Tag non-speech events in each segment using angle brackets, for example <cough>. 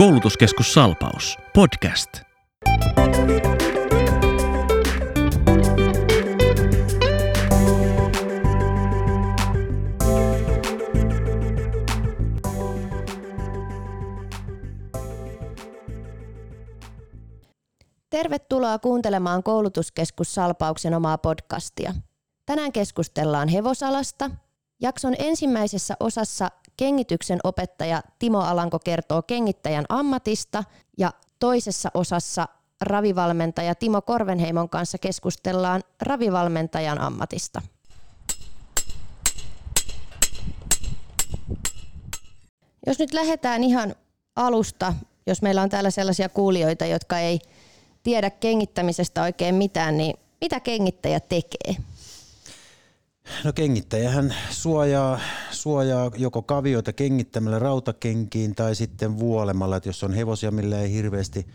Koulutuskeskus Salpaus. Podcast. Tervetuloa kuuntelemaan Koulutuskeskus Salpauksen omaa podcastia. Tänään keskustellaan hevosalasta. Jakson ensimmäisessä osassa kengityksen opettaja Timo Alanko kertoo kengittäjän ammatista ja toisessa osassa ravivalmentaja Timo Korvenheimon kanssa keskustellaan ravivalmentajan ammatista. Jos nyt lähdetään ihan alusta, jos meillä on täällä sellaisia kuulijoita, jotka ei tiedä kengittämisestä oikein mitään, niin mitä kengittäjä tekee? No kengittäjähän suojaa, suojaa joko kavioita kengittämällä rautakenkiin tai sitten vuolemalla, että jos on hevosia, millä ei hirveästi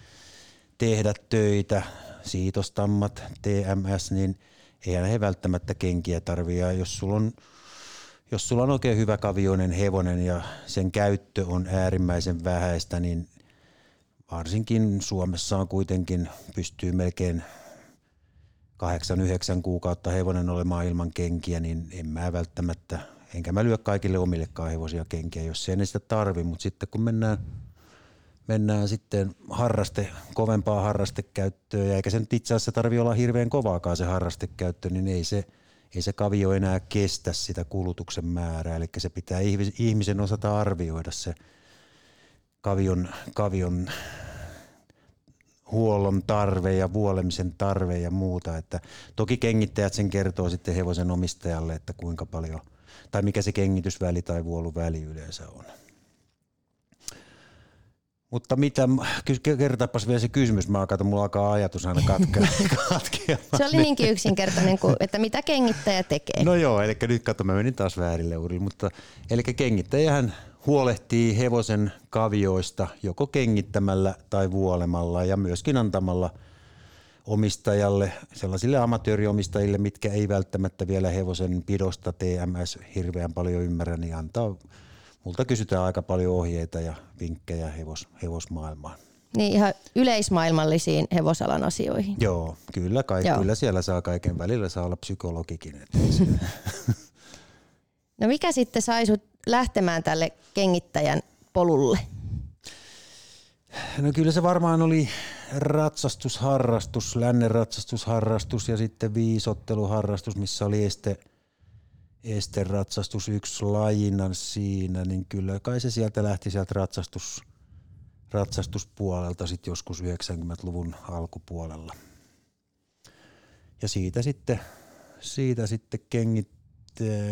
tehdä töitä, siitostammat, TMS, niin eihän he välttämättä kenkiä tarvitse. Jos sulla on jos sulla on oikein hyvä kavioinen hevonen ja sen käyttö on äärimmäisen vähäistä, niin varsinkin Suomessa on kuitenkin pystyy melkein kahdeksan, yhdeksän kuukautta hevonen olemaan ilman kenkiä, niin en mä välttämättä, enkä mä lyö kaikille omillekaan hevosia kenkiä, jos ei sitä tarvi, mutta sitten kun mennään, mennään sitten harraste, kovempaa harrastekäyttöä, ja eikä se nyt itse asiassa tarvi olla hirveän kovaakaan se harrastekäyttö, niin ei se, ei se kavio enää kestä sitä kulutuksen määrää, eli se pitää ihmisen osata arvioida se kavion, kavion huollon tarve ja vuolemisen tarve ja muuta. Että toki kengittäjät sen kertoo sitten hevosen omistajalle, että kuinka paljon, tai mikä se kengitysväli tai vuoluväli yleensä on. Mutta mitä, kertaapas vielä se kysymys, mä katson, mulla alkaa ajatus aina katkea. <laughs> katkea. Se oli niinkin yksinkertainen kuin, että mitä kengittäjä tekee. No joo, eli nyt katso, mä menin taas väärille urille, mutta eli kengittäjähän huolehtii hevosen kavioista joko kengittämällä tai vuolemalla ja myöskin antamalla omistajalle, sellaisille amatööriomistajille, mitkä ei välttämättä vielä hevosen pidosta TMS hirveän paljon ymmärrä, niin antaa, multa kysytään aika paljon ohjeita ja vinkkejä hevos, hevosmaailmaan. Niin ihan yleismaailmallisiin hevosalan asioihin. Joo, kyllä, kai, Joo. kyllä siellä saa kaiken välillä saa olla psykologikin. <laughs> <laughs> no mikä sitten sai sut lähtemään tälle kengittäjän polulle? No kyllä se varmaan oli ratsastusharrastus, lännen ratsastusharrastus ja sitten viisotteluharrastus, missä oli este, esteratsastus yksi lajina siinä, niin kyllä kai se sieltä lähti sieltä ratsastus, ratsastuspuolelta sitten joskus 90-luvun alkupuolella. Ja siitä sitten, siitä sitten kengit,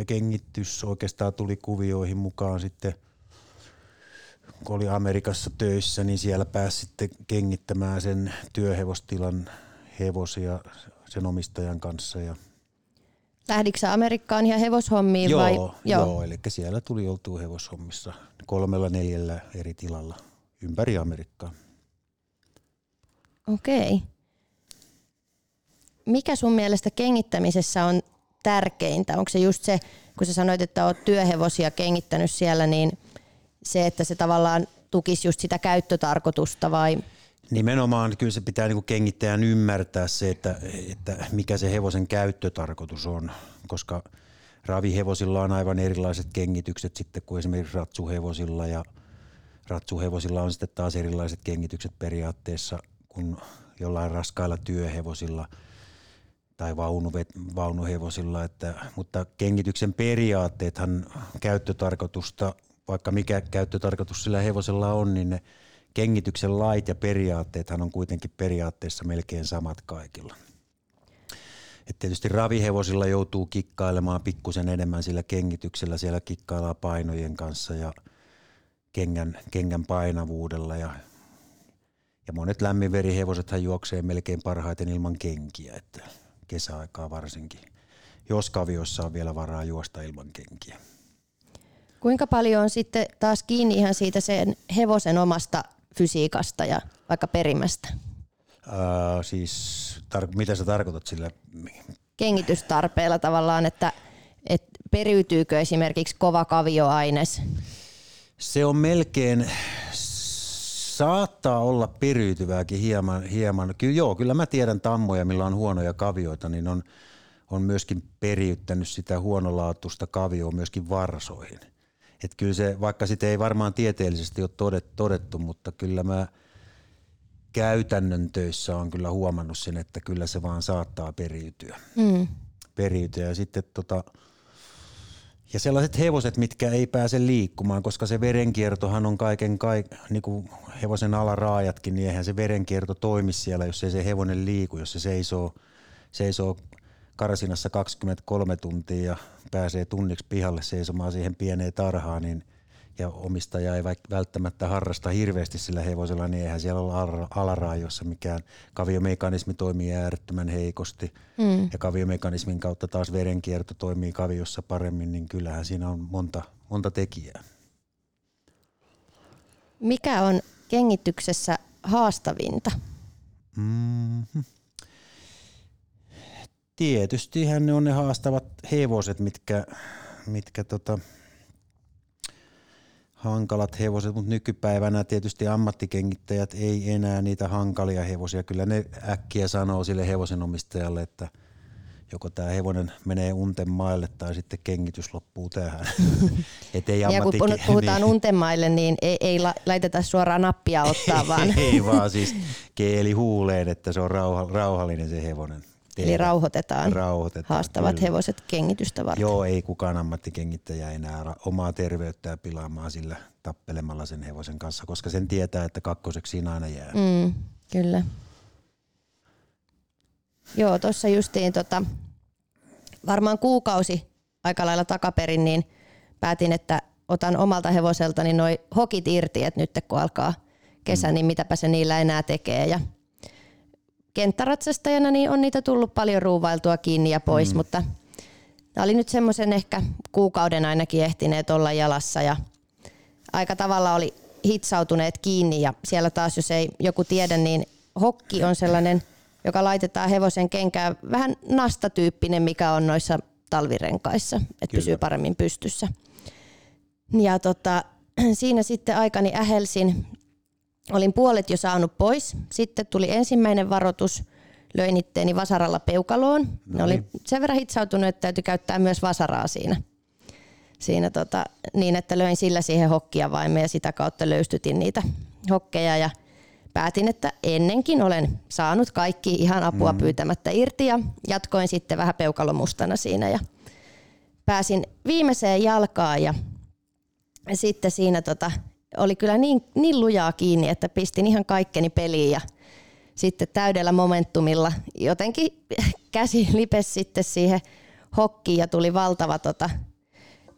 kengitys oikeastaan tuli kuvioihin mukaan sitten, kun oli Amerikassa töissä, niin siellä pääsi sitten kengittämään sen työhevostilan hevosia sen omistajan kanssa. Ja Lähdikö Amerikkaan ihan hevoshommiin joo, vai? Joo, joo, eli siellä tuli oltua hevoshommissa kolmella neljällä eri tilalla ympäri Amerikkaa. Okei. Mikä sun mielestä kengittämisessä on tärkeintä? Onko se just se, kun sä sanoit, että oot työhevosia kengittänyt siellä, niin se, että se tavallaan tukisi just sitä käyttötarkoitusta vai? Nimenomaan kyllä se pitää niin kengittäjän ymmärtää se, että, että mikä se hevosen käyttötarkoitus on, koska ravihevosilla on aivan erilaiset kengitykset sitten kuin esimerkiksi ratsuhevosilla ja ratsuhevosilla on sitten taas erilaiset kengitykset periaatteessa kuin jollain raskailla työhevosilla – tai vaunuhevosilla, että, mutta kengityksen periaatteethan käyttötarkoitusta, vaikka mikä käyttötarkoitus sillä hevosella on, niin ne kengityksen lait ja periaatteethan on kuitenkin periaatteessa melkein samat kaikilla. Et tietysti ravihevosilla joutuu kikkailemaan pikkusen enemmän sillä kengityksellä, siellä kikkaillaan painojen kanssa ja kengän, kengän painavuudella ja, ja monet lämminverihevosethan juoksee melkein parhaiten ilman kenkiä, että kesäaikaa varsinkin, jos kaviossa on vielä varaa juosta ilman kenkiä. Kuinka paljon on sitten taas kiinni ihan siitä sen hevosen omasta fysiikasta ja vaikka perimästä? Ää, siis tar- mitä sä tarkoitat sillä? Kengitystarpeella tavallaan, että, että periytyykö esimerkiksi kova kavioaines? Se on melkein Saattaa olla periytyvääkin hieman. hieman. Kyllä, joo, kyllä mä tiedän tammoja, millä on huonoja kavioita, niin on, on myöskin periyttänyt sitä huonolaatuista kavioa myöskin varsoihin. Et kyllä se, vaikka sitä ei varmaan tieteellisesti ole todettu, mutta kyllä mä käytännön töissä on kyllä huomannut sen, että kyllä se vaan saattaa periytyä. Mm. periytyä. Ja sitten tota, ja sellaiset hevoset, mitkä ei pääse liikkumaan, koska se verenkiertohan on kaiken, kaik, niin kuin hevosen alaraajatkin, niin eihän se verenkierto toimi siellä, jos ei se hevonen liiku, jos se seisoo, seisoo karsinassa 23 tuntia ja pääsee tunniksi pihalle seisomaan siihen pieneen tarhaan, niin ja omistaja ei välttämättä harrasta hirveästi sillä hevosella, niin eihän siellä ole alaraajossa mikään kaviomekanismi toimii äärettömän heikosti. Mm. Ja kaviomekanismin kautta taas verenkierto toimii kaviossa paremmin, niin kyllähän siinä on monta, monta tekijää. Mikä on kengityksessä haastavinta? Mm-hmm. Tietystihän ne on ne haastavat hevoset, mitkä, mitkä tota, hankalat hevoset, mutta nykypäivänä tietysti ammattikengittäjät ei enää niitä hankalia hevosia. Kyllä ne äkkiä sanoo sille hevosen omistajalle, että joko tämä hevonen menee unten maille tai sitten kengitys loppuu tähän. <laughs> Et ei ja kun puhutaan niin. unten maille, niin ei, ei laiteta suoraan nappia ottaa, <laughs> vaan... ei vaan siis keeli huuleen, että se on rauha, rauhallinen se hevonen tehdä. Eli rauhoitetaan, rauhoitetaan haastavat kyllä. hevoset kengitystä varten. Joo, ei kukaan ammattikengittäjä enää omaa terveyttää pilaamaan sillä tappelemalla sen hevosen kanssa, koska sen tietää, että kakkoseksi siinä aina jää. Mm, kyllä. Joo, tuossa justiin tota, varmaan kuukausi aika lailla takaperin, niin päätin, että otan omalta hevoseltani noin hokit irti, että nyt kun alkaa kesä, mm. niin mitäpä se niillä enää tekee. Ja kenttäratsastajana niin on niitä tullut paljon ruuvailtua kiinni ja pois, mm. mutta tämä oli nyt semmoisen ehkä kuukauden ainakin ehtineet olla jalassa ja aika tavalla oli hitsautuneet kiinni ja siellä taas jos ei joku tiedä, niin hokki on sellainen, joka laitetaan hevosen kenkään vähän nastatyyppinen, mikä on noissa talvirenkaissa, että pysyy paremmin pystyssä. Ja tota, <clears throat> siinä sitten aikani ähelsin Olin puolet jo saanut pois. Sitten tuli ensimmäinen varoitus. Löin itteeni vasaralla peukaloon. No ne niin. oli sen verran hitsautunut, että täytyy käyttää myös vasaraa siinä. siinä tota, niin, että löin sillä siihen hokkia vaimme ja sitä kautta löystytin niitä hokkeja ja päätin, että ennenkin olen saanut kaikki ihan apua mm. pyytämättä irti ja jatkoin sitten vähän peukalomustana siinä ja pääsin viimeiseen jalkaan ja sitten siinä tota, oli kyllä niin, niin lujaa kiinni, että pistin ihan kaikkeni peliin ja sitten täydellä momentumilla jotenkin <laughs> käsi lipes sitten siihen hokkiin ja tuli valtava tota,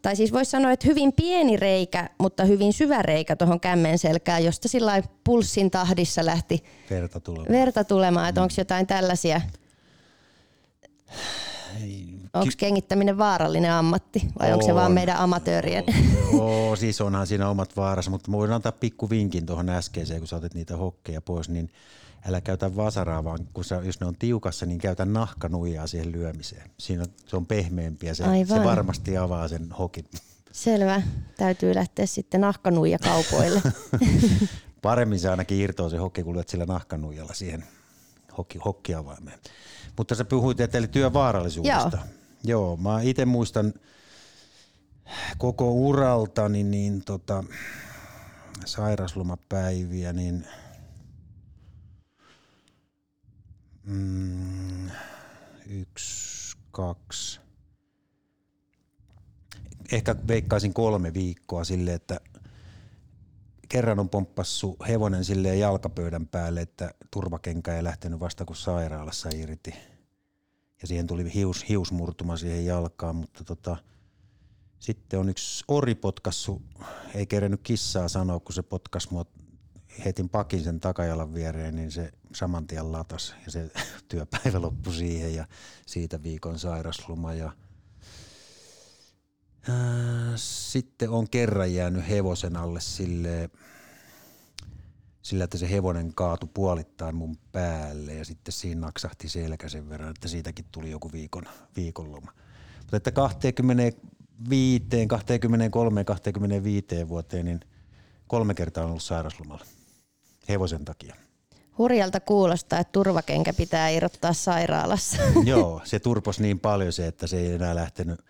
tai siis voisi sanoa, että hyvin pieni reikä, mutta hyvin syvä reikä tuohon kämmen selkään, josta sillä pulssin tahdissa lähti verta tulemaan. Verta tulemaan. Että onko jotain tällaisia Onko kengittäminen vaarallinen ammatti vai on. onko se vaan meidän amatöörien? <laughs> Oo, siis onhan siinä omat vaarassa, mutta voin antaa pikku vinkin tuohon äskeiseen, kun sä otit niitä hokkeja pois, niin älä käytä vasaraa, vaan kun sä, jos ne on tiukassa, niin käytä nahkanuijaa siihen lyömiseen. Siinä on, se on pehmeämpi ja se, se varmasti avaa sen hokin. Selvä. Täytyy lähteä sitten nahkanuija kaupoille. <laughs> Paremmin se ainakin irtoaa se hokki, kun lyöt sillä nahkanuijalla siihen hokki, hokkiavaimeen. Mutta sä puhuit, että eli työvaarallisuudesta. Joo. Joo, mä itse muistan koko uraltani niin tota, sairaslomapäiviä, niin mm, yksi, kaksi, ehkä veikkaisin kolme viikkoa sille, että kerran on pomppassu hevonen sille jalkapöydän päälle, että turvakenkä ei lähtenyt vasta kun sairaalassa irti ja siihen tuli hius, hiusmurtuma siihen jalkaan, mutta tota, sitten on yksi ori potkassu, ei kerennyt kissaa sanoa, kun se potkas mua, heitin pakin sen takajalan viereen, niin se saman tien latas ja se <laughs> työpäivä loppui siihen ja siitä viikon sairasloma ja sitten on kerran jäänyt hevosen alle silleen, sillä, että se hevonen kaatui puolittain mun päälle ja sitten siinä naksahti selkä sen verran, että siitäkin tuli joku viikon, viikonloma. Mutta että 25, 23, 25 vuoteen, niin kolme kertaa on ollut sairaslomalla. hevosen takia. Hurjalta kuulostaa, että turvakenkä pitää irrottaa sairaalassa. <laughs> Joo, se turpos niin paljon se, että se ei enää lähtenyt.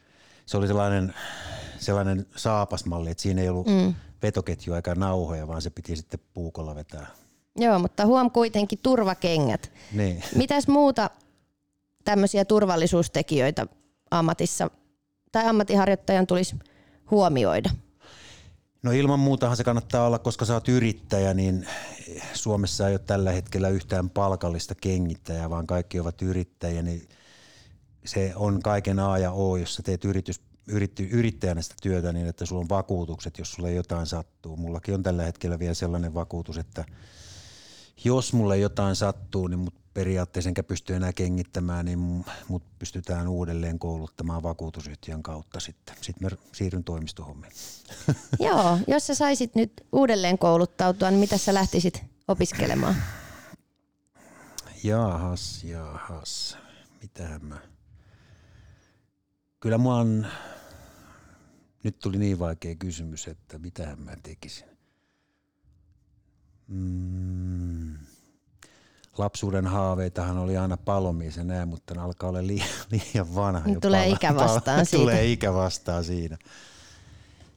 Se oli sellainen, sellainen saapasmalli, että siinä ei ollut mm. Vetoketju eikä nauhoja, vaan se piti sitten puukolla vetää. Joo, mutta huom kuitenkin turvakengät. Niin. Mitäs muuta tämmöisiä turvallisuustekijöitä ammatissa tai ammattiharjoittajan tulisi huomioida? No ilman muutahan se kannattaa olla, koska sä oot yrittäjä, niin Suomessa ei ole tällä hetkellä yhtään palkallista kengittäjää, vaan kaikki ovat yrittäjiä, niin se on kaiken A ja O, jos sä teet yritys, yritty, yrittäjänä sitä työtä niin, että sulla on vakuutukset, jos sulle jotain sattuu. Mullakin on tällä hetkellä vielä sellainen vakuutus, että jos mulle jotain sattuu, niin mut periaatteessa enkä pysty enää kengittämään, niin mut pystytään uudelleen kouluttamaan vakuutusyhtiön kautta sitten. Sitten mä siirryn toimistohommiin. <laughs> Joo, jos sä saisit nyt uudelleen kouluttautua, niin mitä sä lähtisit opiskelemaan? Jaahas, jaahas. Mitähän mä... Kyllä mua on... Nyt tuli niin vaikea kysymys, että mitähän mä tekisin. Mm lapsuuden haaveitahan oli aina palomies ja näin, mutta ne alkaa olla liian, <laughs> liian vanha. Niin tulee pala, ikä vastaan <laughs> pala, siitä. Tulee ikä vastaan siinä.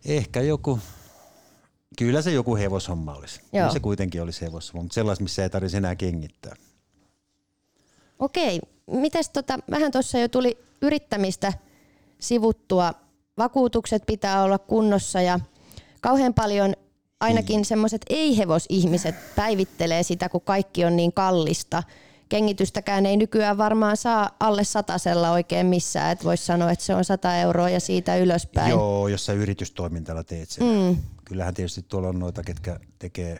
Ehkä joku, kyllä se joku hevoshomma olisi. Joo. Kyllä se kuitenkin olisi hevoshomma, mutta sellaista, missä ei tarvitsisi enää kengittää. Okei, mites tota, vähän tuossa jo tuli yrittämistä sivuttua. Vakuutukset pitää olla kunnossa ja kauhean paljon ainakin semmoiset ei-hevosihmiset päivittelee sitä, kun kaikki on niin kallista. Kengitystäkään ei nykyään varmaan saa alle satasella oikein missään, että voisi sanoa, että se on 100 euroa ja siitä ylöspäin. Joo, jos sä yritystoimintalla teet sen. Mm. Kyllähän tietysti tuolla on noita, ketkä tekee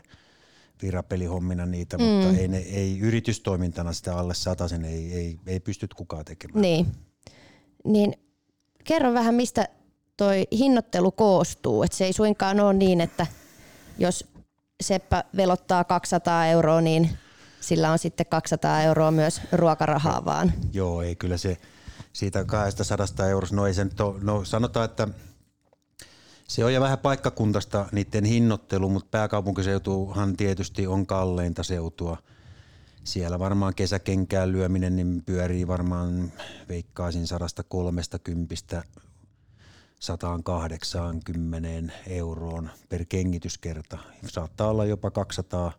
virapelihommina niitä, mm. mutta ei, ne, ei yritystoimintana sitä alle sen ei, ei, ei pysty kukaan tekemään. Niin. niin kerro vähän, mistä toi hinnoittelu koostuu. Et se ei suinkaan ole niin, että – jos Seppä velottaa 200 euroa, niin sillä on sitten 200 euroa myös ruokarahaa vaan. Joo, ei kyllä se siitä 200 eurosta, no ei sen to, no sanotaan, että se on ja vähän paikkakuntasta niiden hinnoittelu, mutta pääkaupunkiseutuhan tietysti on kalleinta seutua. Siellä varmaan kesäkenkään lyöminen niin pyörii varmaan veikkaisin 130 180 euroon per kengityskerta. Saattaa olla jopa 200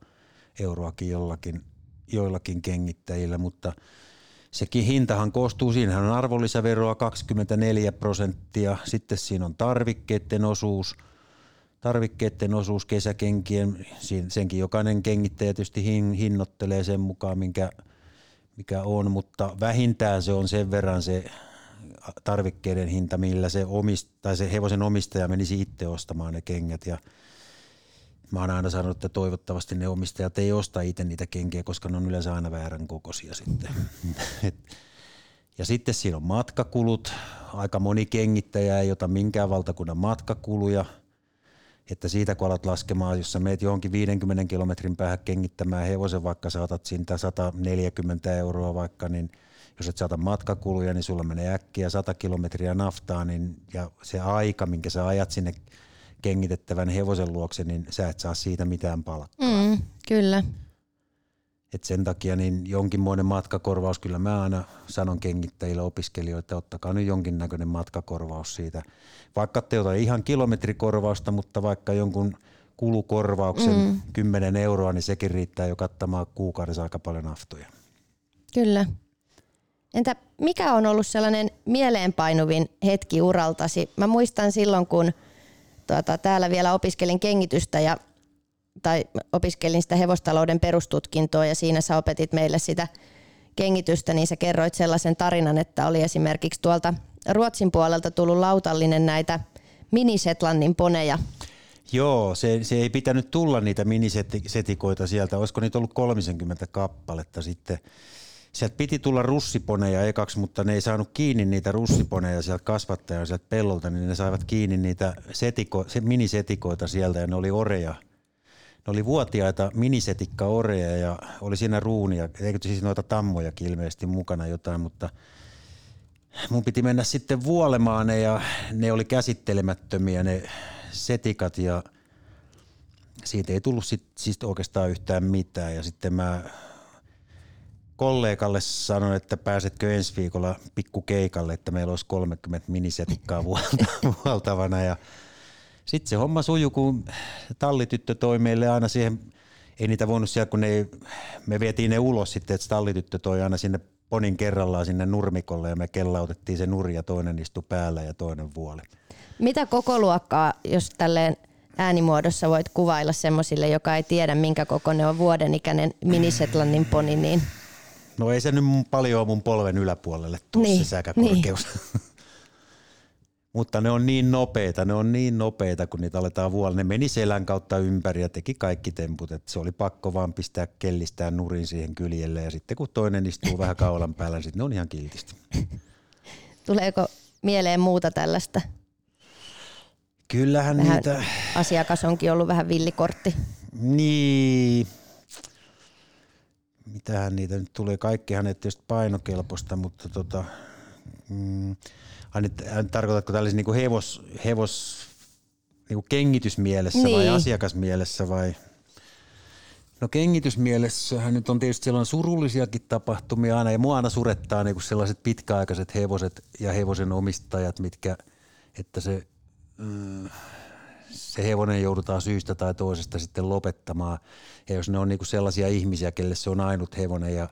euroakin jollakin, joillakin kengittäjillä, mutta sekin hintahan koostuu, siinähän on arvonlisäveroa 24 prosenttia, sitten siinä on tarvikkeiden osuus, tarvikkeiden osuus kesäkenkien, senkin jokainen kengittäjä tietysti hinnoittelee sen mukaan, minkä, mikä on, mutta vähintään se on sen verran se tarvikkeiden hinta, millä se, omist, tai se hevosen omistaja menisi itse ostamaan ne kengät. Ja mä oon aina sanonut, että toivottavasti ne omistajat ei osta itse niitä kenkiä, koska ne on yleensä aina väärän kokoisia sitten. <laughs> ja sitten siinä on matkakulut. Aika moni kengittäjä ei ota minkään valtakunnan matkakuluja. Että siitä kun alat laskemaan, jos sä meet johonkin 50 kilometrin päähän kengittämään hevosen, vaikka saatat siitä 140 euroa vaikka, niin – jos et saata matkakuluja, niin sulla menee äkkiä 100 kilometriä naftaa, niin, ja se aika, minkä sä ajat sinne kengitettävän hevosen luokse, niin sä et saa siitä mitään palkkaa. Mm, kyllä. Et sen takia niin jonkinmoinen matkakorvaus, kyllä mä aina sanon kengittäjille opiskelijoille, että ottakaa nyt jonkinnäköinen matkakorvaus siitä. Vaikka te ota ihan kilometrikorvausta, mutta vaikka jonkun kulukorvauksen mm. 10 euroa, niin sekin riittää jo kattamaan kuukaudessa aika paljon naftoja. Kyllä. Entä mikä on ollut sellainen mieleenpainuvin hetki uraltasi? Mä muistan silloin, kun tuota, täällä vielä opiskelin kengitystä ja tai opiskelin sitä hevostalouden perustutkintoa ja siinä sä opetit meille sitä kengitystä, niin sä kerroit sellaisen tarinan, että oli esimerkiksi tuolta Ruotsin puolelta tullut lautallinen näitä minisetlannin poneja. Joo, se, se ei pitänyt tulla niitä minisetikoita sieltä. Olisiko niitä ollut 30 kappaletta sitten sieltä piti tulla russiponeja ekaksi, mutta ne ei saanut kiinni niitä russiponeja sieltä kasvattajan sieltä pellolta, niin ne saivat kiinni niitä setiko, se, minisetikoita sieltä ja ne oli oreja. Ne oli vuotiaita minisetikka-oreja ja oli siinä ruunia, eikö siis noita tammojakin ilmeisesti mukana jotain, mutta mun piti mennä sitten vuolemaan ne ja ne oli käsittelemättömiä ne setikat ja siitä ei tullut sit, siis oikeastaan yhtään mitään. Ja sitten mä kollegalle sanoin, että pääsetkö ensi viikolla pikkukeikalle, että meillä olisi 30 minisetikkaa <laughs> vuoltavana. Ja sitten se homma sujuu, kun tallityttö toi meille aina siihen, ei niitä voinut siellä, kun ne, me vietiin ne ulos sitten, että tallityttö toi aina sinne ponin kerrallaan sinne nurmikolle ja me kellautettiin se nuri ja toinen istui päällä ja toinen vuoli. Mitä koko luokkaa, jos tälleen äänimuodossa voit kuvailla semmoisille, joka ei tiedä minkä kokoinen on vuoden ikäinen minisetlannin poni, niin No ei se nyt paljon mun polven yläpuolelle tuu niin, se säkäkorkeus. Niin. <laughs> Mutta ne on niin nopeita, ne on niin nopeita, kun niitä aletaan vuolla. Ne meni selän kautta ympäri ja teki kaikki temput. Et se oli pakko vaan pistää kellistään nurin siihen kyljelle ja sitten kun toinen istuu vähän kaulan päällä, niin sitten ne on ihan kiltisti. <laughs> Tuleeko mieleen muuta tällaista? Kyllähän vähän niitä... Asiakas onkin ollut vähän villikortti. Niin, mitähän niitä nyt tulee, kaikkihan ei tietysti painokelpoista, mutta tota, mm, tarkoitatko tällaisia niin hevos, hevos niin kengitysmielessä niin. vai asiakasmielessä vai? No kengitysmielessähän nyt on tietysti sellainen surullisiakin tapahtumia aina ja mua aina surettaa niin sellaiset pitkäaikaiset hevoset ja hevosen omistajat, mitkä, että se, mm, se hevonen joudutaan syystä tai toisesta sitten lopettamaan. Ja jos ne on niinku sellaisia ihmisiä, kelle se on ainut hevonen ja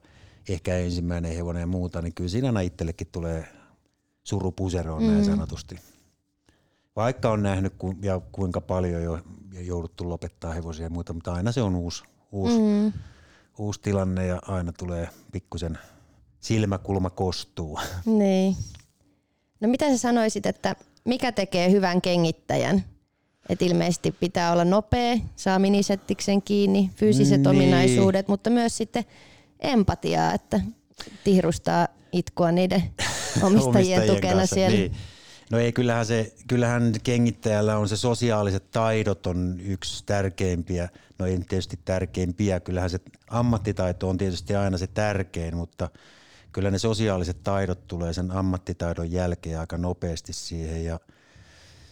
ehkä ensimmäinen hevonen ja muuta, niin kyllä siinä aina itsellekin tulee surupuseroon mm. näin sanotusti. Vaikka on nähnyt ku, ja kuinka paljon jo jouduttu lopettaa hevosia ja muuta, mutta aina se on uusi, uusi, mm. uusi tilanne ja aina tulee pikkusen silmäkulma kostuu. Niin. No mitä sä sanoisit, että mikä tekee hyvän kengittäjän? Et ilmeisesti pitää olla nopea, saa minisettiksen kiinni, fyysiset niin. ominaisuudet, mutta myös sitten empatiaa, että tihrustaa itkua niiden <laughs> omistajien tukena kanssa, siellä. Niin. No ei, kyllähän, se, kyllähän kengittäjällä on se sosiaaliset taidot on yksi tärkeimpiä, no ei tietysti tärkeimpiä, kyllähän se ammattitaito on tietysti aina se tärkein, mutta kyllä ne sosiaaliset taidot tulee sen ammattitaidon jälkeen aika nopeasti siihen ja –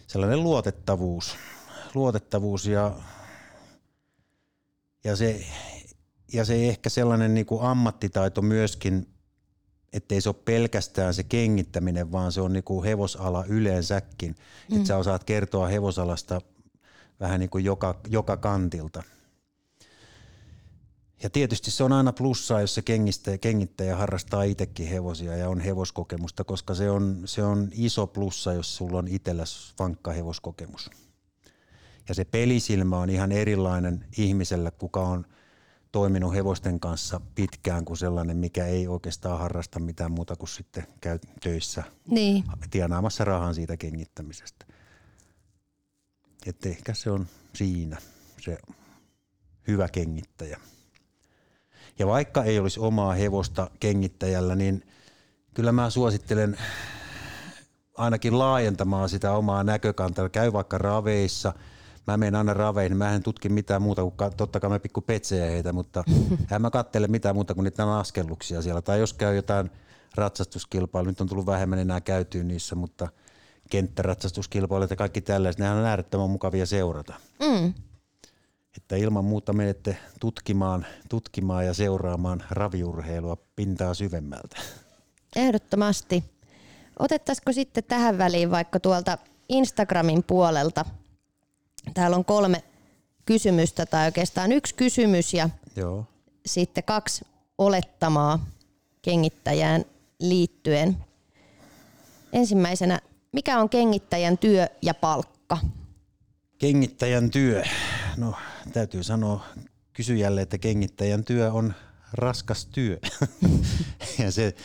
sellainen luotettavuus, luotettavuus ja, ja, se, ja se ehkä sellainen niin kuin ammattitaito myöskin, ettei se ole pelkästään se kengittäminen, vaan se on niin kuin hevosala yleensäkin. Mm. Että sä osaat kertoa hevosalasta vähän niin kuin joka, joka kantilta – ja tietysti se on aina plussaa, jos se kengittäjä, kengittäjä harrastaa itsekin hevosia ja on hevoskokemusta, koska se on, se on iso plussa, jos sulla on itsellä vankka hevoskokemus. Ja se pelisilmä on ihan erilainen ihmisellä, kuka on toiminut hevosten kanssa pitkään kuin sellainen, mikä ei oikeastaan harrasta mitään muuta kuin sitten käy töissä niin. tienaamassa rahan siitä kengittämisestä. Että ehkä se on siinä se hyvä kengittäjä. Ja vaikka ei olisi omaa hevosta kengittäjällä, niin kyllä mä suosittelen ainakin laajentamaan sitä omaa näkökantaa. Käy vaikka raveissa. Mä menen aina raveihin, niin mä en tutki mitään muuta kuin, totta kai mä pikku petsejä heitä, mutta <laughs> en mä kattele mitään muuta kuin niitä askelluksia siellä. Tai jos käy jotain ratsastuskilpailuja, nyt on tullut vähemmän enää käytyä niissä, mutta kenttäratsastuskilpailut ja kaikki tällaiset, nehän on äärettömän mukavia seurata. Mm että ilman muuta menette tutkimaan, tutkimaan ja seuraamaan raviurheilua pintaa syvemmältä. Ehdottomasti. Otettaisiko sitten tähän väliin vaikka tuolta Instagramin puolelta? Täällä on kolme kysymystä tai oikeastaan yksi kysymys ja Joo. sitten kaksi olettamaa kengittäjään liittyen. Ensimmäisenä, mikä on kengittäjän työ ja palkka? Kengittäjän työ. No täytyy sanoa kysyjälle, että kengittäjän työ on raskas työ. <laughs> ja se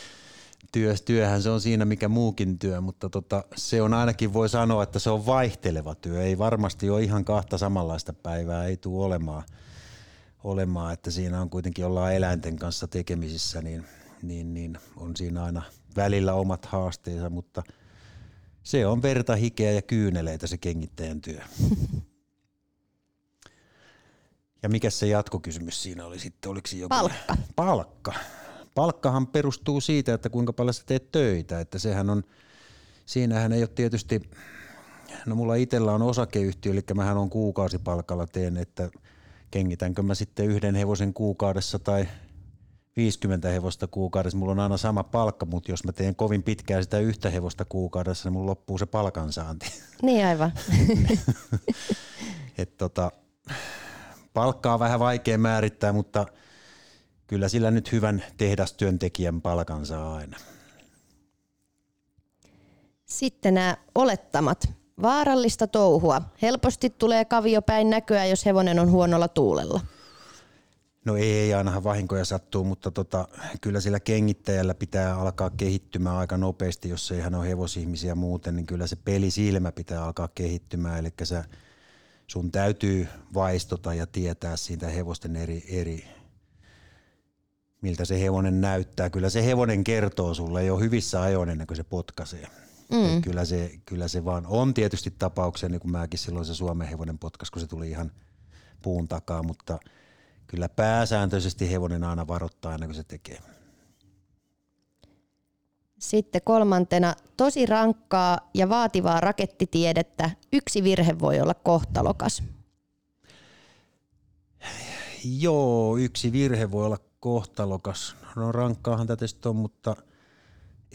työ, työhän se on siinä mikä muukin työ, mutta tota, se on ainakin voi sanoa, että se on vaihteleva työ. Ei varmasti ole ihan kahta samanlaista päivää, ei tule olemaan, olemaan että siinä on kuitenkin ollaan eläinten kanssa tekemisissä, niin, niin, niin on siinä aina välillä omat haasteensa, mutta se on verta, hikeä ja kyyneleitä se kengittäjän työ. <laughs> Ja mikä se jatkokysymys siinä oli sitten? Oliko joku? Palkka. Palkka. Palkkahan perustuu siitä, että kuinka paljon sä teet töitä. Että sehän on, siinähän ei ole tietysti No mulla itsellä on osakeyhtiö, eli mähän on kuukausipalkalla teen, että kengitänkö mä sitten yhden hevosen kuukaudessa tai 50 hevosta kuukaudessa. Mulla on aina sama palkka, mutta jos mä teen kovin pitkään sitä yhtä hevosta kuukaudessa, niin mulla loppuu se palkansaanti. Niin aivan. <laughs> Et tota, palkkaa on vähän vaikea määrittää, mutta kyllä sillä nyt hyvän tehdastyöntekijän palkan saa aina. Sitten nämä olettamat. Vaarallista touhua. Helposti tulee kaviopäin näköä, jos hevonen on huonolla tuulella. No ei, ainahan vahinkoja sattuu, mutta tota, kyllä sillä kengittäjällä pitää alkaa kehittymään aika nopeasti, jos ei hän ole hevosihmisiä muuten, niin kyllä se pelisilmä pitää alkaa kehittymään, eli sä, sun täytyy vaistota ja tietää siitä hevosten eri, eri miltä se hevonen näyttää. Kyllä se hevonen kertoo sulle jo hyvissä ajoin ennen kuin se potkaisee. Mm. Kyllä, se, kyllä se vaan on tietysti tapauksia, niin kuin mäkin silloin se Suomen hevonen potkas, kun se tuli ihan puun takaa, mutta kyllä pääsääntöisesti hevonen aina varoittaa ennen kuin se tekee. Sitten kolmantena, tosi rankkaa ja vaativaa rakettitiedettä. Yksi virhe voi olla kohtalokas. Joo, yksi virhe voi olla kohtalokas. No rankkaahan tätä on, mutta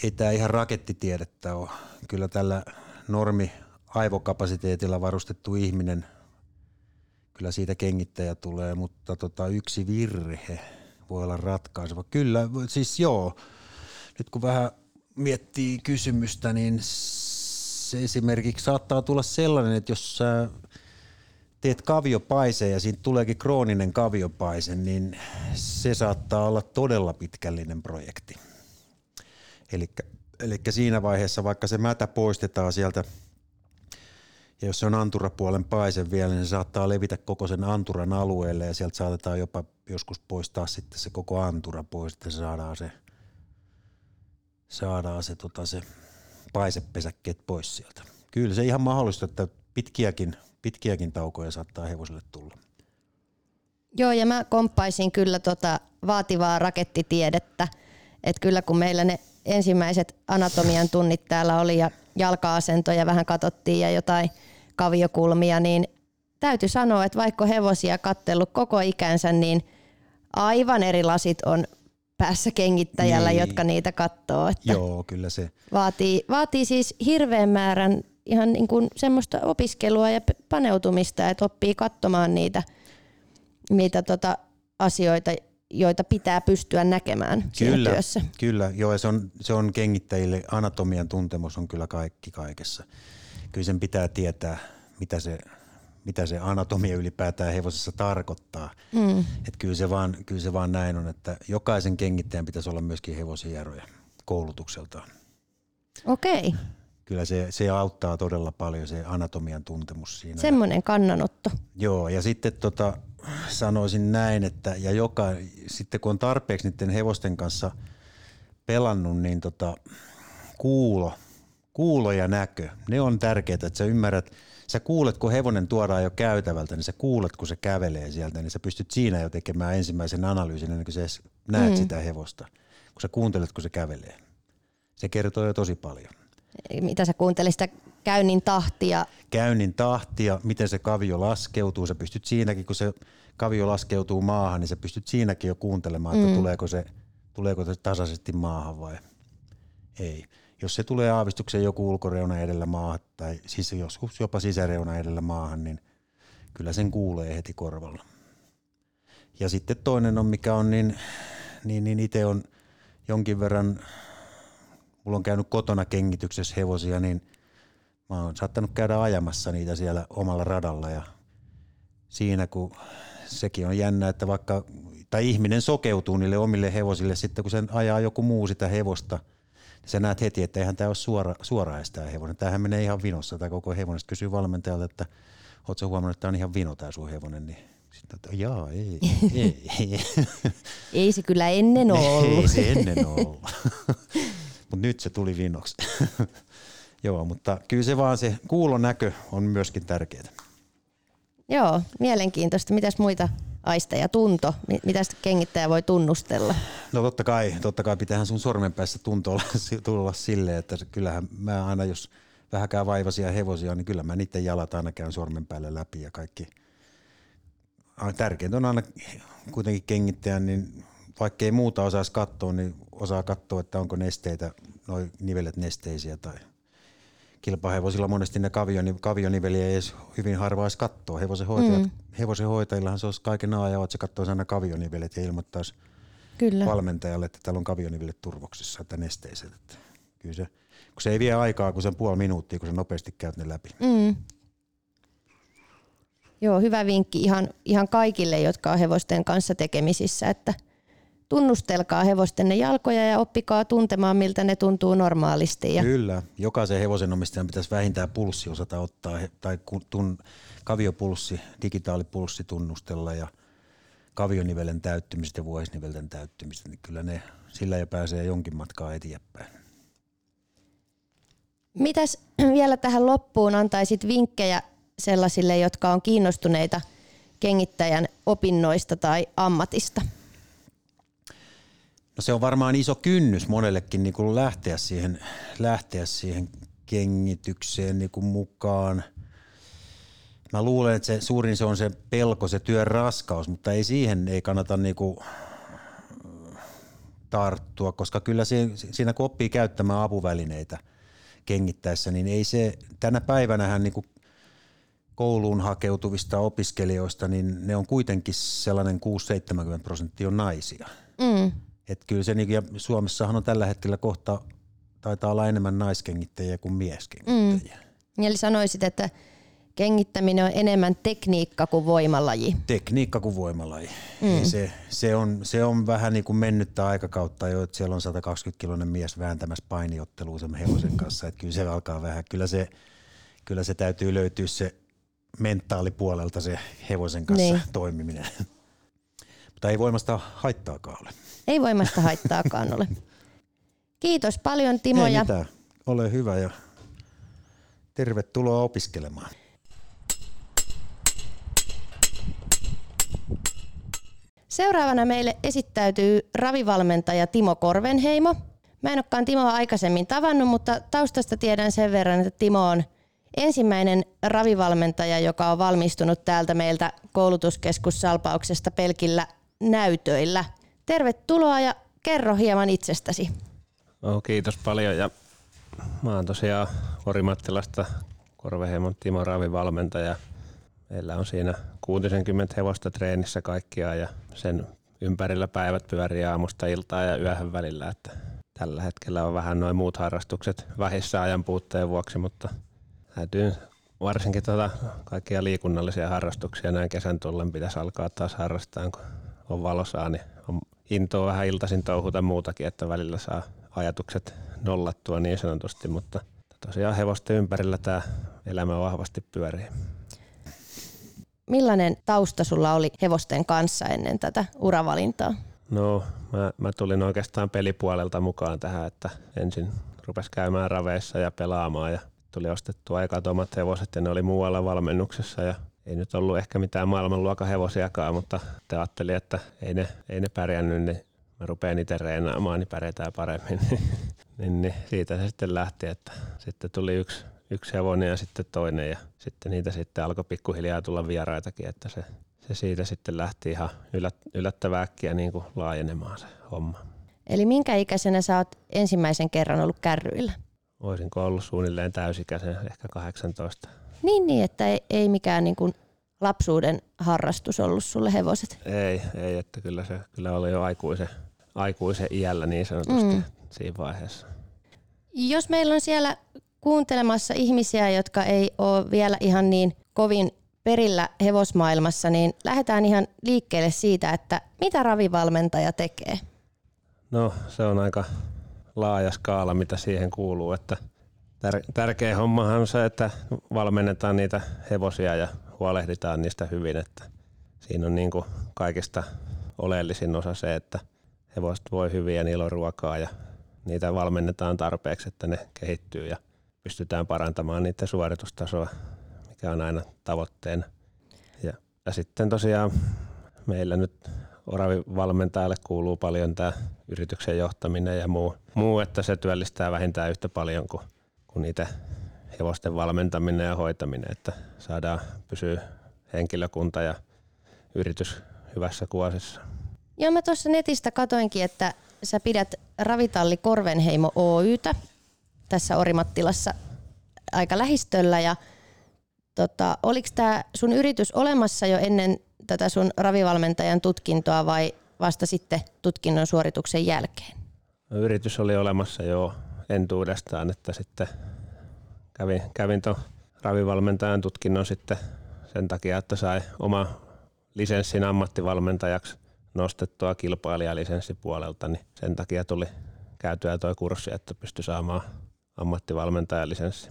ei tämä ihan rakettitiedettä ole. Kyllä tällä normi aivokapasiteetilla varustettu ihminen, kyllä siitä kengittäjä tulee, mutta tota, yksi virhe voi olla ratkaiseva. Kyllä, siis joo. Nyt kun vähän miettii kysymystä, niin se esimerkiksi saattaa tulla sellainen, että jos sä teet kaviopaiseen ja siitä tuleekin krooninen kaviopaise, niin se saattaa olla todella pitkällinen projekti. Eli siinä vaiheessa, vaikka se mätä poistetaan sieltä, ja jos se on anturapuolen paise vielä, niin se saattaa levitä koko sen anturan alueelle ja sieltä saatetaan jopa joskus poistaa sitten se koko antura pois, että saadaan se, saadaan se, tota se paisepesäkkeet pois sieltä. Kyllä se ihan mahdollista, että pitkiäkin pitkiäkin taukoja saattaa hevoselle tulla. Joo, ja mä komppaisin kyllä tota vaativaa rakettitiedettä. Että kyllä kun meillä ne ensimmäiset anatomian tunnit täällä oli ja jalka-asentoja vähän katsottiin ja jotain kaviokulmia, niin täytyy sanoa, että vaikka hevosia kattellut koko ikänsä, niin aivan eri lasit on päässä kengittäjällä, niin. jotka niitä katsoo. Että Joo, kyllä se. Vaatii, vaatii siis hirveän määrän ihan niin kuin semmoista opiskelua ja paneutumista, että oppii katsomaan niitä, niitä tota asioita, joita pitää pystyä näkemään kyllä, työssä. Kyllä, joo, se on, se on kengittäjille, anatomian tuntemus on kyllä kaikki kaikessa. Kyllä sen pitää tietää, mitä se, mitä se anatomia ylipäätään hevosessa tarkoittaa. Mm. Et kyllä, se vaan, kyllä se vaan näin on, että jokaisen kengittäjän pitäisi olla myöskin hevosieroja koulutukseltaan. Okei. Okay kyllä se, se auttaa todella paljon se anatomian tuntemus siinä. Semmoinen kannanotto. Joo, ja sitten tota, sanoisin näin, että ja joka, sitten kun on tarpeeksi niiden hevosten kanssa pelannut, niin tota, kuulo, kuulo ja näkö, ne on tärkeitä, että sä ymmärrät, sä kuulet, kun hevonen tuodaan jo käytävältä, niin sä kuulet, kun se kävelee sieltä, niin sä pystyt siinä jo tekemään ensimmäisen analyysin ennen kuin sä näet mm. sitä hevosta, kun sä kuuntelet, kun se kävelee. Se kertoo jo tosi paljon mitä sä kuuntelit sitä käynnin tahtia? Käynnin tahtia, miten se kavio laskeutuu. Sä pystyt siinäkin, kun se kavio laskeutuu maahan, niin sä pystyt siinäkin jo kuuntelemaan, että mm. tuleeko, se, tuleeko se tasaisesti maahan vai ei. Jos se tulee aavistuksen joku ulkoreuna edellä maahan tai siis joskus jopa sisäreuna edellä maahan, niin kyllä sen kuulee heti korvalla. Ja sitten toinen on, mikä on, niin, niin, niin itse on jonkin verran mulla on käynyt kotona kengityksessä hevosia, niin mä oon saattanut käydä ajamassa niitä siellä omalla radalla ja siinä kun sekin on jännä, että vaikka tai ihminen sokeutuu niille omille hevosille sitten, kun sen ajaa joku muu sitä hevosta, sä näet heti, että eihän tämä ole suora, suora tämä hevonen. Tämähän menee ihan vinossa, tämä koko hevonen. Sitten kysyy valmentajalta, että ootko huomannut, että tämä on ihan vino tämä sun hevonen, niin sitten, että jaa, ei, ei, ei. <laughs> ei se kyllä ennen ollut. ei se ennen ollut <laughs> mutta nyt se tuli vinoksi. <laughs> Joo, mutta kyllä se vaan se kuulonäkö on myöskin tärkeää. Joo, mielenkiintoista. Mitäs muita aisteja, tunto, mitä kengittäjä voi tunnustella? No totta kai, totta kai pitäähän sun sormenpäässä tunto olla, tulla silleen, että kyllähän mä aina jos vähäkään vaivaisia hevosia, niin kyllä mä niiden jalat aina käyn sormen päälle läpi ja kaikki. Tärkeintä on aina kuitenkin kengittäjän, niin vaikka ei muuta osaisi katsoa, niin osaa katsoa, että onko nesteitä, noin nivelet nesteisiä tai kilpahevosilla monesti ne kavioni, kavioniveliä ei edes hyvin harva edes kattoo. Hevosen, hoitajat, mm. hevosen hoitajillahan se olisi kaiken ajan, että se katsoo aina kavionivelet ja ilmoittaisi Kyllä. valmentajalle, että täällä on kavionivelet turvoksissa, että nesteiset. Että kyllä se, kun se ei vie aikaa kuin sen puoli minuuttia, kun se nopeasti käyt ne läpi. Mm. Joo, hyvä vinkki ihan, ihan kaikille, jotka on hevosten kanssa tekemisissä, että – tunnustelkaa hevostenne jalkoja ja oppikaa tuntemaan, miltä ne tuntuu normaalisti. Ja... Kyllä, jokaisen hevosen omistajan pitäisi vähintään pulssi osata ottaa, tai tun, kaviopulssi, digitaalipulssi tunnustella ja kavionivelen täyttymistä ja vuosinivelten täyttymistä, niin kyllä ne sillä jo pääsee jonkin matkaa eteenpäin. Mitäs <clears throat> vielä tähän loppuun antaisit vinkkejä sellaisille, jotka on kiinnostuneita kengittäjän opinnoista tai ammatista? No se on varmaan iso kynnys monellekin niin kuin lähteä, siihen, lähteä siihen kengitykseen niin kuin mukaan. Mä luulen, että se suurin se on se pelko, se työn raskaus, mutta ei siihen ei kannata niin kuin tarttua, koska kyllä se, siinä kun oppii käyttämään apuvälineitä kengittäessä, niin ei se, tänä päivänähän niin kuin kouluun hakeutuvista opiskelijoista, niin ne on kuitenkin sellainen 6-70 prosenttia on naisia. Mm. Että kyllä se, niin, ja Suomessahan on tällä hetkellä kohta, taitaa olla enemmän naiskengittäjiä kuin mieskengittäjiä. Mm. Eli sanoisit, että kengittäminen on enemmän tekniikka kuin voimalaji. Tekniikka kuin voimalaji. Mm. Se, se, on, se on vähän niin kuin mennyttä aikakautta jo, että siellä on 120-kiloinen mies vääntämässä painiottelua sen hevosen kanssa. Että kyllä se alkaa vähän, kyllä se, kyllä se täytyy löytyä se mentaalipuolelta se hevosen kanssa niin. toimiminen. Mutta ei voimasta haittaakaan ole. Ei voimasta haittaakaan ole. <laughs> Kiitos paljon Timo. Ei ja... mitään. Ole hyvä ja tervetuloa opiskelemaan. Seuraavana meille esittäytyy ravivalmentaja Timo Korvenheimo. Mä en olekaan Timoa aikaisemmin tavannut, mutta taustasta tiedän sen verran, että Timo on ensimmäinen ravivalmentaja, joka on valmistunut täältä meiltä koulutuskeskus Salpauksesta pelkillä näytöillä. Tervetuloa ja kerro hieman itsestäsi. No, kiitos paljon ja mä oon tosiaan Orimattilasta Korveheimon Timo Ravi valmentaja. Meillä on siinä 60 hevosta treenissä kaikkiaan ja sen ympärillä päivät pyörii aamusta iltaa ja yöhön välillä. Että tällä hetkellä on vähän noin muut harrastukset vähissä ajan puutteen vuoksi, mutta täytyy varsinkin tuota kaikkia liikunnallisia harrastuksia näin kesän tullen pitäisi alkaa taas harrastaa, kun on valosaa, niin on intoa vähän iltaisin touhuta muutakin, että välillä saa ajatukset nollattua niin sanotusti, mutta tosiaan hevosten ympärillä tämä elämä vahvasti pyörii. Millainen tausta sulla oli hevosten kanssa ennen tätä uravalintaa? No, mä, mä tulin oikeastaan pelipuolelta mukaan tähän, että ensin rupes käymään raveissa ja pelaamaan ja tuli ostettua ekat omat hevoset ja ne oli muualla valmennuksessa ja ei nyt ollut ehkä mitään maailmanluokan hevosiakaan, mutta te ajattelin, että ei ne, ei ne pärjännyt, niin mä rupean itse reenaamaan, niin pärjätään paremmin. <laughs> niin, niin, siitä se sitten lähti, että sitten tuli yksi, yksi hevonen ja sitten toinen ja sitten niitä sitten alkoi pikkuhiljaa tulla vieraitakin, että se, se siitä sitten lähti ihan ylät, yllättävää äkkiä niin kuin laajenemaan se homma. Eli minkä ikäisenä sä oot ensimmäisen kerran ollut kärryillä? Olisinko ollut suunnilleen täysikäisen, ehkä 18. Niin, niin että ei, ei mikään niin kuin lapsuuden harrastus ollut sulle hevoset? Ei, ei että kyllä se kyllä oli jo aikuisen, aikuisen iällä niin sanotusti mm. siinä vaiheessa. Jos meillä on siellä kuuntelemassa ihmisiä, jotka ei ole vielä ihan niin kovin perillä hevosmaailmassa, niin lähdetään ihan liikkeelle siitä, että mitä ravivalmentaja tekee? No se on aika laaja skaala, mitä siihen kuuluu, että – tärkeä hommahan on se, että valmennetaan niitä hevosia ja huolehditaan niistä hyvin, että siinä on niin kuin kaikista oleellisin osa se, että hevoset voi hyvin ja niillä on ruokaa ja niitä valmennetaan tarpeeksi, että ne kehittyy ja pystytään parantamaan niiden suoritustasoa, mikä on aina tavoitteena. Ja, ja sitten tosiaan meillä nyt Oravi-valmentajalle kuuluu paljon tämä yrityksen johtaminen ja muu, muu, että se työllistää vähintään yhtä paljon kuin kun itse, hevosten valmentaminen ja hoitaminen, että saadaan pysyä henkilökunta ja yritys hyvässä kuosissa. Joo, mä tuossa netistä katoinkin, että sä pidät Ravitalli Korvenheimo Oytä tässä Orimattilassa aika lähistöllä ja tota, oliko tämä sun yritys olemassa jo ennen tätä sun ravivalmentajan tutkintoa vai vasta sitten tutkinnon suorituksen jälkeen? Yritys oli olemassa jo entuudestaan, että sitten kävin, kävin tuon ravivalmentajan tutkinnon sitten sen takia, että sai oma lisenssin ammattivalmentajaksi nostettua kilpailijalisenssipuolelta, niin sen takia tuli käytyä tuo kurssi, että pystyi saamaan ammattivalmentajalisenssi.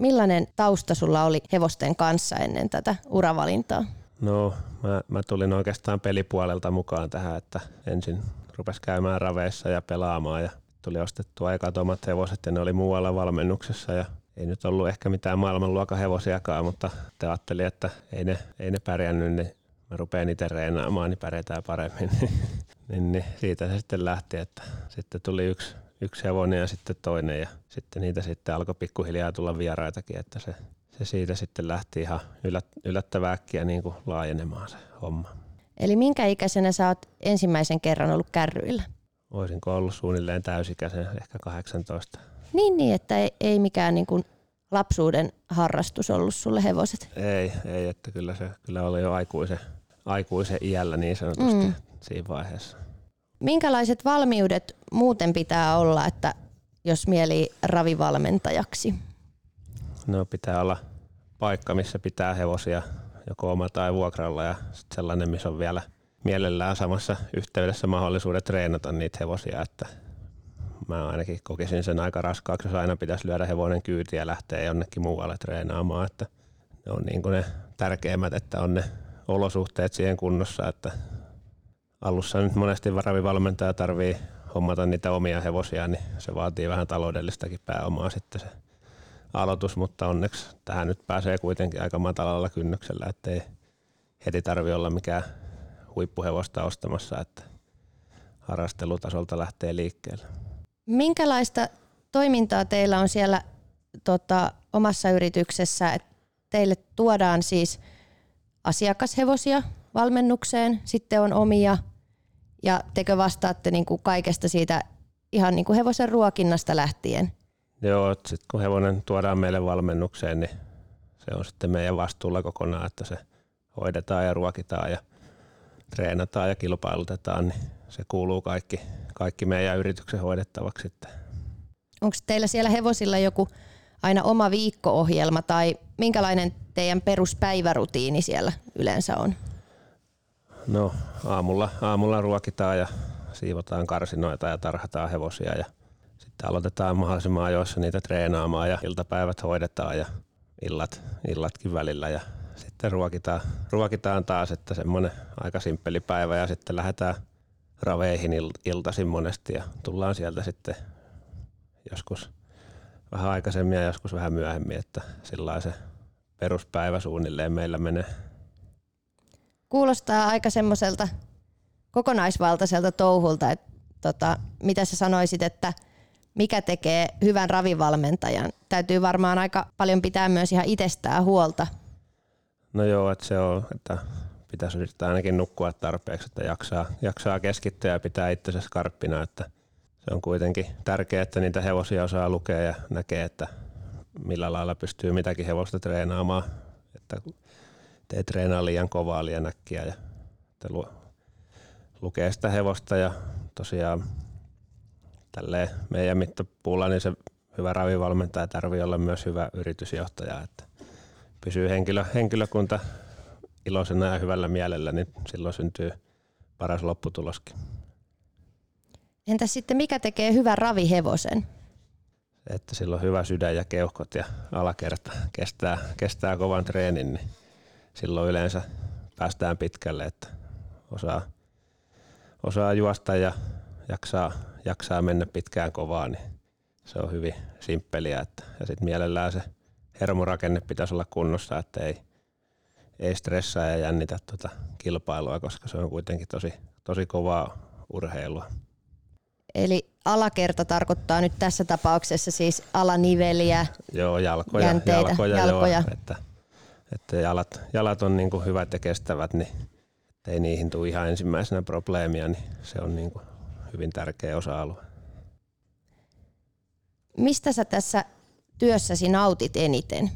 Millainen tausta sulla oli hevosten kanssa ennen tätä uravalintaa? No, mä, mä tulin oikeastaan pelipuolelta mukaan tähän, että ensin rupes käymään raveissa ja pelaamaan ja tuli ostettua ekat omat hevoset ja ne oli muualla valmennuksessa ja ei nyt ollut ehkä mitään maailmanluokan hevosiakaan, mutta te ajattelin, että ei ne, ei ne pärjännyt, niin mä rupean itse reenaamaan, niin pärjätään paremmin. <laughs> niin, niin, siitä se sitten lähti, että sitten tuli yksi, yksi hevonen ja sitten toinen ja sitten niitä sitten alkoi pikkuhiljaa tulla vieraitakin, että se, se siitä sitten lähti ihan ylät, yllättävää äkkiä niin kuin laajenemaan se homma. Eli minkä ikäisenä sä oot ensimmäisen kerran ollut kärryillä? Oisinko ollut suunnilleen täysikäisen, ehkä 18. Niin, niin että ei, ei mikään niin kuin lapsuuden harrastus ollut sulle hevoset? Ei, ei että kyllä se kyllä oli jo aikuisen, aikuisen iällä niin sanotusti mm. siinä vaiheessa. Minkälaiset valmiudet muuten pitää olla, että jos mieli ravivalmentajaksi? No pitää olla paikka, missä pitää hevosia joko oma tai vuokralla ja sit sellainen, missä on vielä mielellään samassa yhteydessä mahdollisuudet treenata niitä hevosia, että mä ainakin kokisin sen aika raskaaksi, jos aina pitäisi lyödä hevonen kyyti ja lähteä jonnekin muualle treenaamaan, että ne on niin kuin ne tärkeimmät, että on ne olosuhteet siihen kunnossa, että alussa nyt monesti varavivalmentaja tarvii hommata niitä omia hevosia, niin se vaatii vähän taloudellistakin pääomaa sitten se aloitus, mutta onneksi tähän nyt pääsee kuitenkin aika matalalla kynnyksellä, ettei heti tarvi olla mikään huippuhevosta ostamassa, että harrastelutasolta lähtee liikkeelle. Minkälaista toimintaa teillä on siellä tota, omassa yrityksessä? Et teille tuodaan siis asiakashevosia valmennukseen, sitten on omia ja tekö vastaatte niin kuin kaikesta siitä ihan niin kuin hevosen ruokinnasta lähtien? Joo, sitten kun hevonen tuodaan meille valmennukseen, niin se on sitten meidän vastuulla kokonaan, että se hoidetaan ja ruokitaan ja treenataan ja kilpailutetaan, niin se kuuluu kaikki, kaikki meidän yrityksen hoidettavaksi. Onko teillä siellä hevosilla joku aina oma viikko-ohjelma tai minkälainen teidän peruspäivärutiini siellä yleensä on? No aamulla, aamulla ruokitaan ja siivotaan karsinoita ja tarhataan hevosia ja sitten aloitetaan mahdollisimman ajoissa niitä treenaamaan ja iltapäivät hoidetaan ja illat, illatkin välillä ja sitten ruokitaan, ruokitaan taas, että semmoinen aika simppeli päivä ja sitten lähdetään raveihin iltaisin monesti ja tullaan sieltä sitten joskus vähän aikaisemmin ja joskus vähän myöhemmin, että sillä se peruspäivä suunnilleen meillä menee. Kuulostaa aika semmoiselta kokonaisvaltaiselta touhulta, että tota, mitä sä sanoisit, että mikä tekee hyvän ravivalmentajan? Täytyy varmaan aika paljon pitää myös ihan itsestään huolta. No joo, että se on, että pitäisi yrittää ainakin nukkua tarpeeksi, että jaksaa, jaksaa keskittyä ja pitää itsensä skarppina, että se on kuitenkin tärkeää, että niitä hevosia osaa lukea ja näkee, että millä lailla pystyy mitäkin hevosta treenaamaan, että ei treenaa liian kovaa liian äkkiä ja että lu, lukee sitä hevosta ja tosiaan tälleen meidän mittapuulla niin se hyvä ravivalmentaja tarvii olla myös hyvä yritysjohtaja, että pysyy henkilö, henkilökunta iloisena ja hyvällä mielellä, niin silloin syntyy paras lopputuloskin. Entä sitten mikä tekee hyvän ravihevosen? Että sillä on hyvä sydän ja keuhkot ja alakerta kestää, kestää kovan treenin, niin silloin yleensä päästään pitkälle, että osaa, osaa juosta ja jaksaa, jaksaa mennä pitkään kovaa, niin se on hyvin simppeliä. Että, ja sitten mielellään se hermorakenne pitäisi olla kunnossa, että ei, ei stressaa ja jännitä tuota kilpailua, koska se on kuitenkin tosi, tosi kovaa urheilua. Eli alakerta tarkoittaa nyt tässä tapauksessa siis alaniveliä, Joo, jalkoja, Jänteitä, jalkoja, jalkoja. Joo, että, että jalat, jalat on niin kuin hyvät ja kestävät, niin ei niihin tule ihan ensimmäisenä probleemia, niin se on niin kuin hyvin tärkeä osa-alue. Mistä sä tässä työssäsi nautit eniten?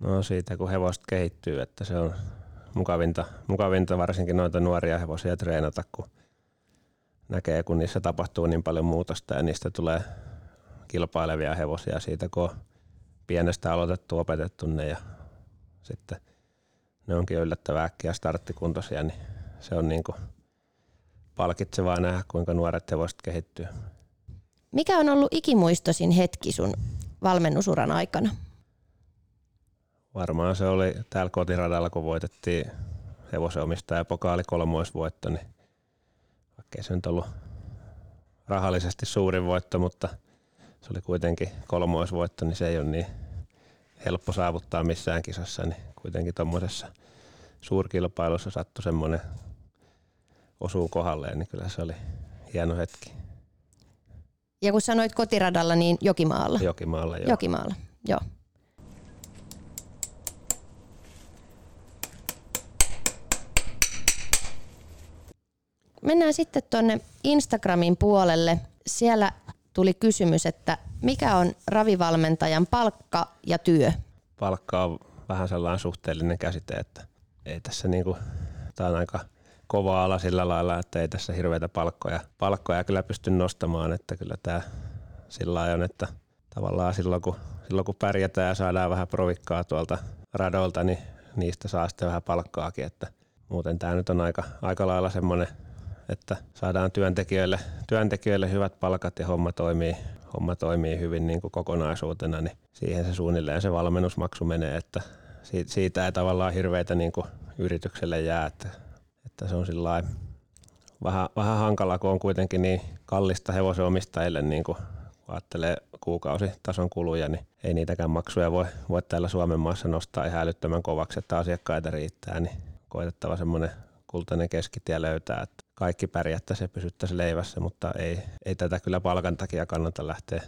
No siitä kun hevosta kehittyy, että se on mukavinta, mukavinta varsinkin noita nuoria hevosia treenata, kun näkee, kun niissä tapahtuu niin paljon muutosta ja niistä tulee kilpailevia hevosia siitä, kun on pienestä aloitettu, opetettu ne ja sitten ne onkin yllättävän äkkiä starttikuntoisia, niin se on niin kuin palkitsevaa nähdä, kuinka nuoret hevoset kehittyy. Mikä on ollut ikimuistoisin hetki sun valmennusuran aikana? Varmaan se oli täällä kotiradalla, kun voitettiin hevosen omistaja pokaali kolmoisvoitto, niin vaikkei se nyt ollut rahallisesti suurin voitto, mutta se oli kuitenkin kolmoisvoitto, niin se ei ole niin helppo saavuttaa missään kisassa, niin kuitenkin tuommoisessa suurkilpailussa sattui semmoinen osuu kohdalleen, niin kyllä se oli hieno hetki. Ja kun sanoit kotiradalla, niin Jokimaalla. Jokimaalla jo. Jokimaalla, joo. Mennään sitten tuonne Instagramin puolelle. Siellä tuli kysymys, että mikä on ravivalmentajan palkka ja työ? palkka on vähän sellainen suhteellinen käsite, että ei tässä niinku, tämä on aika kova ala sillä lailla, että ei tässä hirveitä palkkoja, palkkoja kyllä pysty nostamaan, että kyllä tämä sillä on, että tavallaan silloin kun, silloin kun pärjätään ja saadaan vähän provikkaa tuolta radolta, niin niistä saa sitten vähän palkkaakin, että muuten tämä nyt on aika, aika lailla semmoinen, että saadaan työntekijöille, työntekijöille hyvät palkat ja homma toimii, homma toimii hyvin niin kuin kokonaisuutena, niin siihen se suunnilleen se valmennusmaksu menee, että siitä, siitä ei tavallaan hirveitä niin kuin yritykselle jää, että, että se on sillä vähän, vähän hankala, kun on kuitenkin niin kallista hevosen omistajille, niin kun ajattelee kuukausitason kuluja, niin ei niitäkään maksuja voi, voi täällä Suomen maassa nostaa ihan älyttömän kovaksi, että asiakkaita riittää, niin koitettava semmoinen kultainen keskitie löytää, että kaikki pärjättäisiin ja pysyttäisiin leivässä, mutta ei, ei tätä kyllä palkan takia kannata lähteä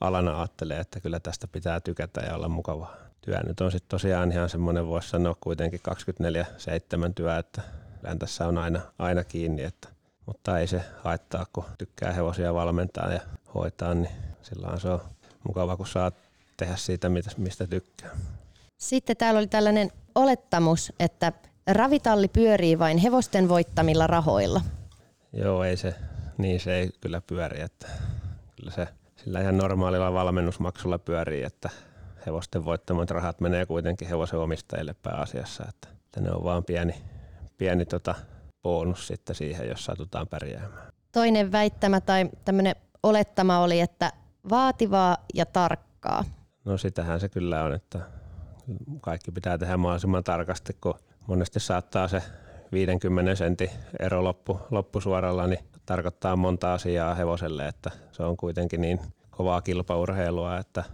alana ajattelemaan, että kyllä tästä pitää tykätä ja olla mukavaa. Työ nyt on sitten tosiaan ihan semmoinen, voisi sanoa kuitenkin 24-7 työ, että kyllä tässä on aina, aina kiinni, että, mutta ei se haittaa, kun tykkää hevosia valmentaa ja hoitaa, niin silloin se on mukava, kun saa tehdä siitä, mistä tykkää. Sitten täällä oli tällainen olettamus, että ravitalli pyörii vain hevosten voittamilla rahoilla. Joo, ei se, niin se ei kyllä pyöri, että kyllä se sillä ihan normaalilla valmennusmaksulla pyörii, että hevosten voittamat rahat menee kuitenkin hevosen omistajille pääasiassa, että, että ne on vaan pieni, pieni tota bonus sitten siihen, jos satutaan pärjäämään. Toinen väittämä tai tämmöinen olettama oli, että vaativaa ja tarkkaa. No sitähän se kyllä on, että kaikki pitää tehdä mahdollisimman tarkasti, kun monesti saattaa se 50 sentin ero loppu, loppusuoralla, niin tarkoittaa monta asiaa hevoselle, että se on kuitenkin niin kovaa kilpaurheilua, että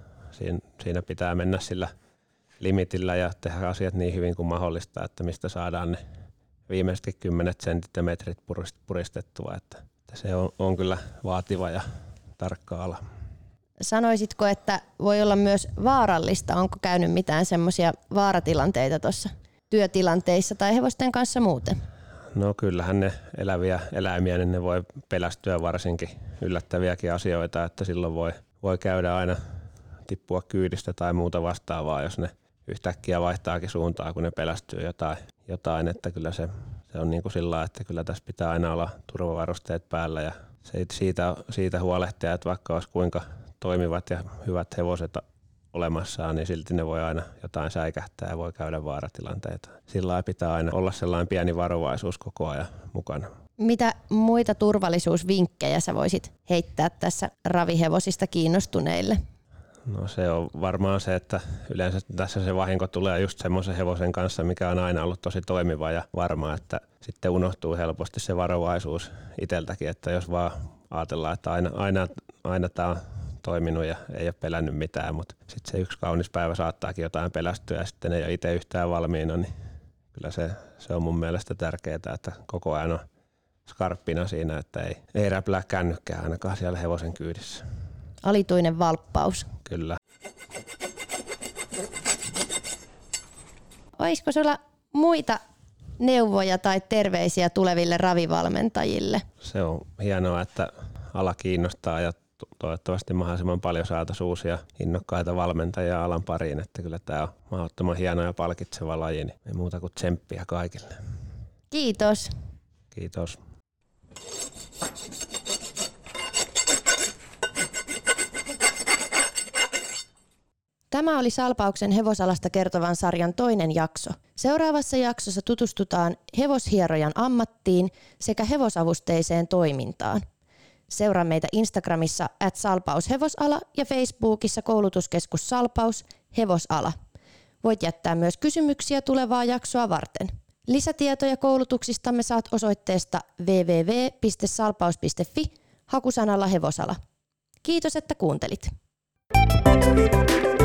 siinä pitää mennä sillä limitillä ja tehdä asiat niin hyvin kuin mahdollista, että mistä saadaan ne viimeisetkin kymmenet sentit ja metrit puristettua, että se on, on kyllä vaativa ja tarkka ala. Sanoisitko, että voi olla myös vaarallista? Onko käynyt mitään semmoisia vaaratilanteita tuossa työtilanteissa tai hevosten kanssa muuten? No kyllähän ne eläviä eläimiä, niin ne voi pelästyä varsinkin yllättäviäkin asioita, että silloin voi, voi käydä aina tippua kyydistä tai muuta vastaavaa, jos ne yhtäkkiä vaihtaakin suuntaa, kun ne pelästyy jotain, jotain että kyllä se, se on niin kuin sillä että kyllä tässä pitää aina olla turvavarusteet päällä ja siitä, siitä huolehtia, että vaikka olisi kuinka toimivat ja hyvät hevoset olemassaan, niin silti ne voi aina jotain säikähtää ja voi käydä vaaratilanteita. Sillä pitää aina olla sellainen pieni varovaisuus koko ajan mukana. Mitä muita turvallisuusvinkkejä sä voisit heittää tässä ravihevosista kiinnostuneille? No se on varmaan se, että yleensä tässä se vahinko tulee just semmoisen hevosen kanssa, mikä on aina ollut tosi toimiva ja varma, että sitten unohtuu helposti se varovaisuus itseltäkin, että jos vaan ajatellaan, että aina, aina, aina tämä on toiminut ja ei ole pelännyt mitään, mutta sitten se yksi kaunis päivä saattaakin jotain pelästyä ja sitten ei ole itse yhtään valmiina, niin kyllä se, se on mun mielestä tärkeää, että koko ajan on skarppina siinä, että ei, ei räplää kännykkää ainakaan siellä hevosen kyydissä. Alituinen valppaus. Kyllä. Olisiko sulla muita neuvoja tai terveisiä tuleville ravivalmentajille? Se on hienoa, että ala kiinnostaa ja toivottavasti mahdollisimman paljon saataisiin uusia innokkaita valmentajia alan pariin, että kyllä tämä on mahdottoman hieno ja palkitseva laji, niin ei muuta kuin tsemppiä kaikille. Kiitos. Kiitos. Tämä oli Salpauksen hevosalasta kertovan sarjan toinen jakso. Seuraavassa jaksossa tutustutaan hevoshierojan ammattiin sekä hevosavusteiseen toimintaan. Seuraa meitä Instagramissa at salpaushevosala ja Facebookissa koulutuskeskus Salpaus Hevosala. Voit jättää myös kysymyksiä tulevaa jaksoa varten. Lisätietoja koulutuksistamme saat osoitteesta www.salpaus.fi hakusanalla hevosala. Kiitos, että kuuntelit. Thank you